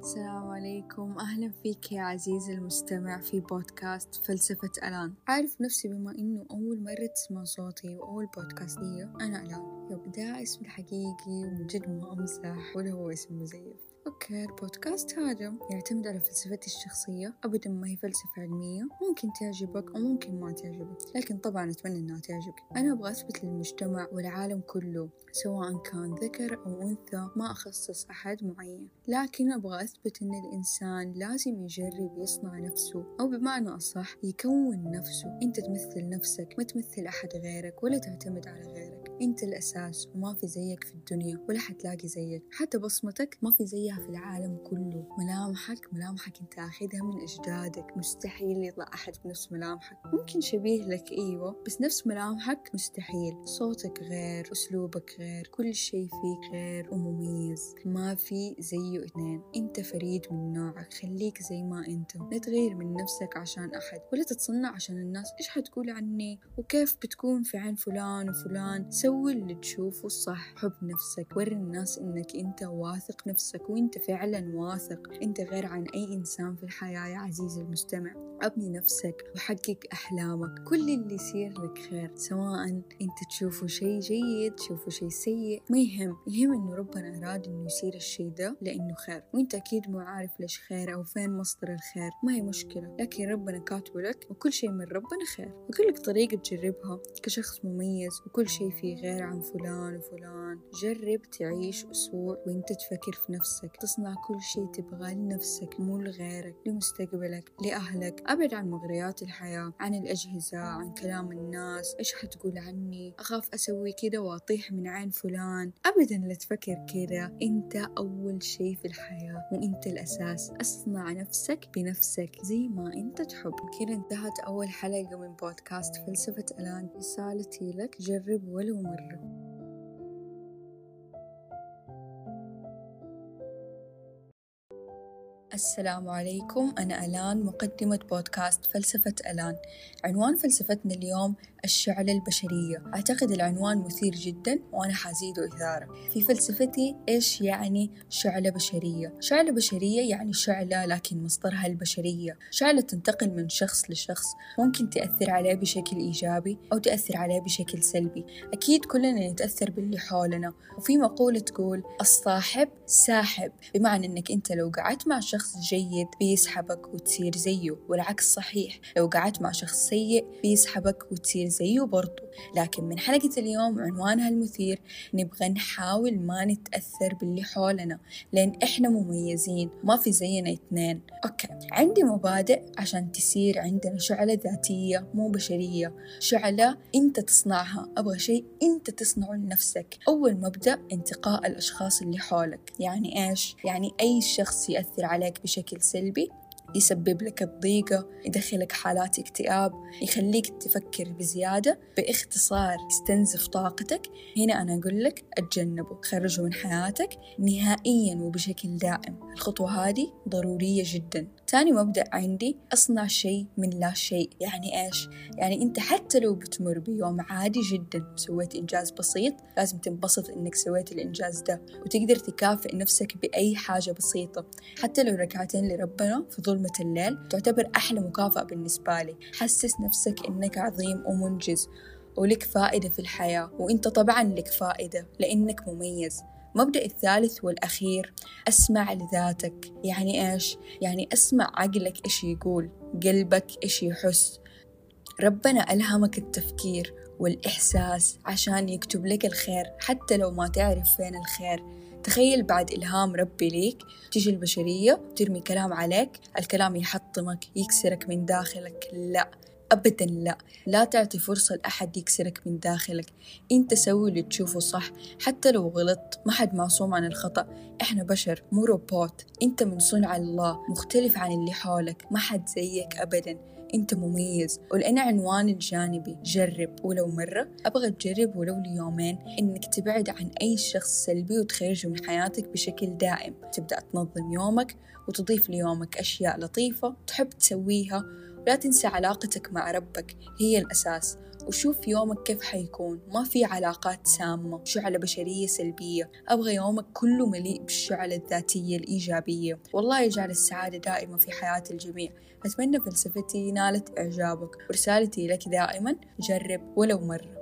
السلام عليكم. أهلا فيك يا عزيزي المستمع في بودكاست فلسفة ألان. عارف نفسي بما إنه أول مرة تسمع صوتي وأول بودكاست لي. أنا ألان. يا بداية اسمي الحقيقي ومن جد ما أمزح ولا هو اسم مزيف. أوكي البودكاست هذا يعتمد على فلسفتي الشخصية. أبدا ما هي فلسفة علمية ممكن تعجبك أو ممكن ما تعجبك لكن طبعا أتمنى إنها تعجبك. أنا أبغى أثبت للمجتمع والعالم كله سواء كان ذكر أو أنثى ما أخصص أحد معين. لكن أبغى أثبت إن الإنسان لازم يجرب يصنع نفسه أو بمعنى أصح يكون نفسه. أنت تمثل نفسك ما تمثل أحد غيرك ولا تعتمد على غيرك. أنت الأساس وما في زيك في الدنيا ولا حتلاقي زيك. حتى بصمتك ما في زيها في العالم كله. ملامحك ملامحك أنت أخذها من أجدادك. مستحيل يطلع أحد بنفس ملامحك. ممكن شبيه لك أيوة بس نفس ملامحك مستحيل. صوتك غير أسلوبك غير كل شيء فيك غير ومميز. ما في زيه اثنين. أنت فريد من نوعك. خليك زي ما أنت. لا تغير من نفسك عشان أحد. ولا تتصنع عشان الناس. إيش حتقول عني؟ وكيف بتكون في عين فلان وفلان؟ اللي تشوفه الصح حب نفسك وري الناس إنك أنت واثق نفسك وأنت فعلا واثق. أنت غير عن أي إنسان في الحياة يا عزيزي المستمع. أبني نفسك وحقق أحلامك. كل اللي يصير لك خير سواء أنت تشوفه شيء جيد تشوفه شيء سيء. ما يهم يهم إنه ربنا أراد إنه يصير الشيء ده لأنه خير. وأنت أكيد مو عارف ليش خير أو فين مصدر الخير. ما هي مشكلة لكن ربنا كاتبه لك وكل شيء من ربنا خير. وكل طريقة تجربها كشخص مميز وكل شيء فيه غير عن فلان وفلان. جرب تعيش أسبوع وأنت تفكر في نفسك. تصنع كل شيء تبغاه لنفسك مو لغيرك لمستقبلك لأهلك. أبعد عن مغريات الحياة عن الأجهزة عن كلام الناس. إيش حتقول عني؟ أخاف أسوي كده وأطيح من عين فلان. أبدا لا تفكر كده. أنت أول شيء في الحياة وأنت الأساس. أصنع نفسك بنفسك زي ما أنت تحب. كده انتهت أول حلقة من بودكاست فلسفة ألان. رسالتي لك جرب ولو مرة السلام عليكم. أنا ألان مقدمة بودكاست فلسفة ألان. عنوان فلسفتنا اليوم الشعلة البشرية. أعتقد العنوان مثير جدا وأنا حزيده إثارة. في فلسفتي إيش يعني شعلة بشرية؟ شعلة بشرية يعني شعلة لكن مصدرها البشرية. شعلة تنتقل من شخص لشخص. ممكن تأثر عليه بشكل إيجابي أو تأثر عليه بشكل سلبي. أكيد كلنا نتأثر باللي حولنا. وفي مقولة تقول الصاحب ساحب. بمعنى أنك أنت لو قعدت مع شخص جيد بيسحبك وتصير زيه والعكس صحيح. لو قعدت مع شخص سيء بيسحبك وتصير زيه برضو. لكن من حلقة اليوم عنوانها المثير نبغى نحاول ما نتأثر باللي حولنا لأن إحنا مميزين ما في زينا اثنين. أوكي. عندي مبادئ عشان تصير عندنا شعلة ذاتية مو بشرية. شعلة أنت تصنعها أبغى شيء أنت تصنعه لنفسك. أول مبدأ انتقاء الأشخاص اللي حولك. يعني إيش؟ يعني أي شخص يأثر عليك. بشكل سلبي. يسبب لك الضيقة يدخلك حالات اكتئاب يخليك تفكر بزيادة. باختصار يستنزف طاقتك. هنا أنا أقول لك أتجنبه خرجه من حياتك نهائيا وبشكل دائم. الخطوة هذه ضرورية جدا. تاني مبدأ عندي أصنع شيء من لا شيء. يعني إيش؟ يعني أنت حتى لو بتمر بيوم عادي جدا سويت إنجاز بسيط لازم تنبسط إنك سويت الإنجاز ده وتقدر تكافئ نفسك بأي حاجة بسيطة. حتى لو ركعتين لربنا في ظلمة الليل تعتبر أحلى مكافأة بالنسبة لي. حسس نفسك إنك عظيم ومنجز ولك فائدة في الحياة وإنت طبعا لك فائدة لأنك مميز. مبدأ الثالث والأخير أسمع لذاتك. يعني إيش؟ يعني أسمع عقلك إيش يقول قلبك إيش يحس. ربنا ألهمك التفكير والإحساس عشان يكتب لك الخير حتى لو ما تعرف فين الخير. تخيل بعد إلهام ربي ليك تيجي البشرية ترمي كلام عليك الكلام يحطمك يكسرك من داخلك لا. أبدا لا. لا تعطي فرصة لأحد يكسرك من داخلك. أنت سوي اللي تشوفه صح. حتى لو غلطت ما حد معصوم عن الخطأ. إحنا بشر مو روبوت. أنت من صنع الله مختلف عن اللي حولك. ما حد زيك أبدا. أنت مميز. ولأن عنوان الجانبي جرب. ولو مرة أبغى تجرب ولو ليومين إنك تبعد عن أي شخص سلبي وتخرجه من حياتك بشكل دائم. تبدأ تنظم يومك وتضيف ليومك أشياء لطيفة تحب تسويها ولا تنسى علاقتك مع ربك هي الأساس. وشوف يومك كيف حيكون. ما في علاقات سامة شعلة بشرية سلبية. أبغى يومك كله مليء بالشعلة الذاتية الإيجابية. والله يجعل السعادة دائما في حياة الجميع. أتمنى فلسفتي نالت إعجابك. ورسالتي لك دائما جرب ولو مرة.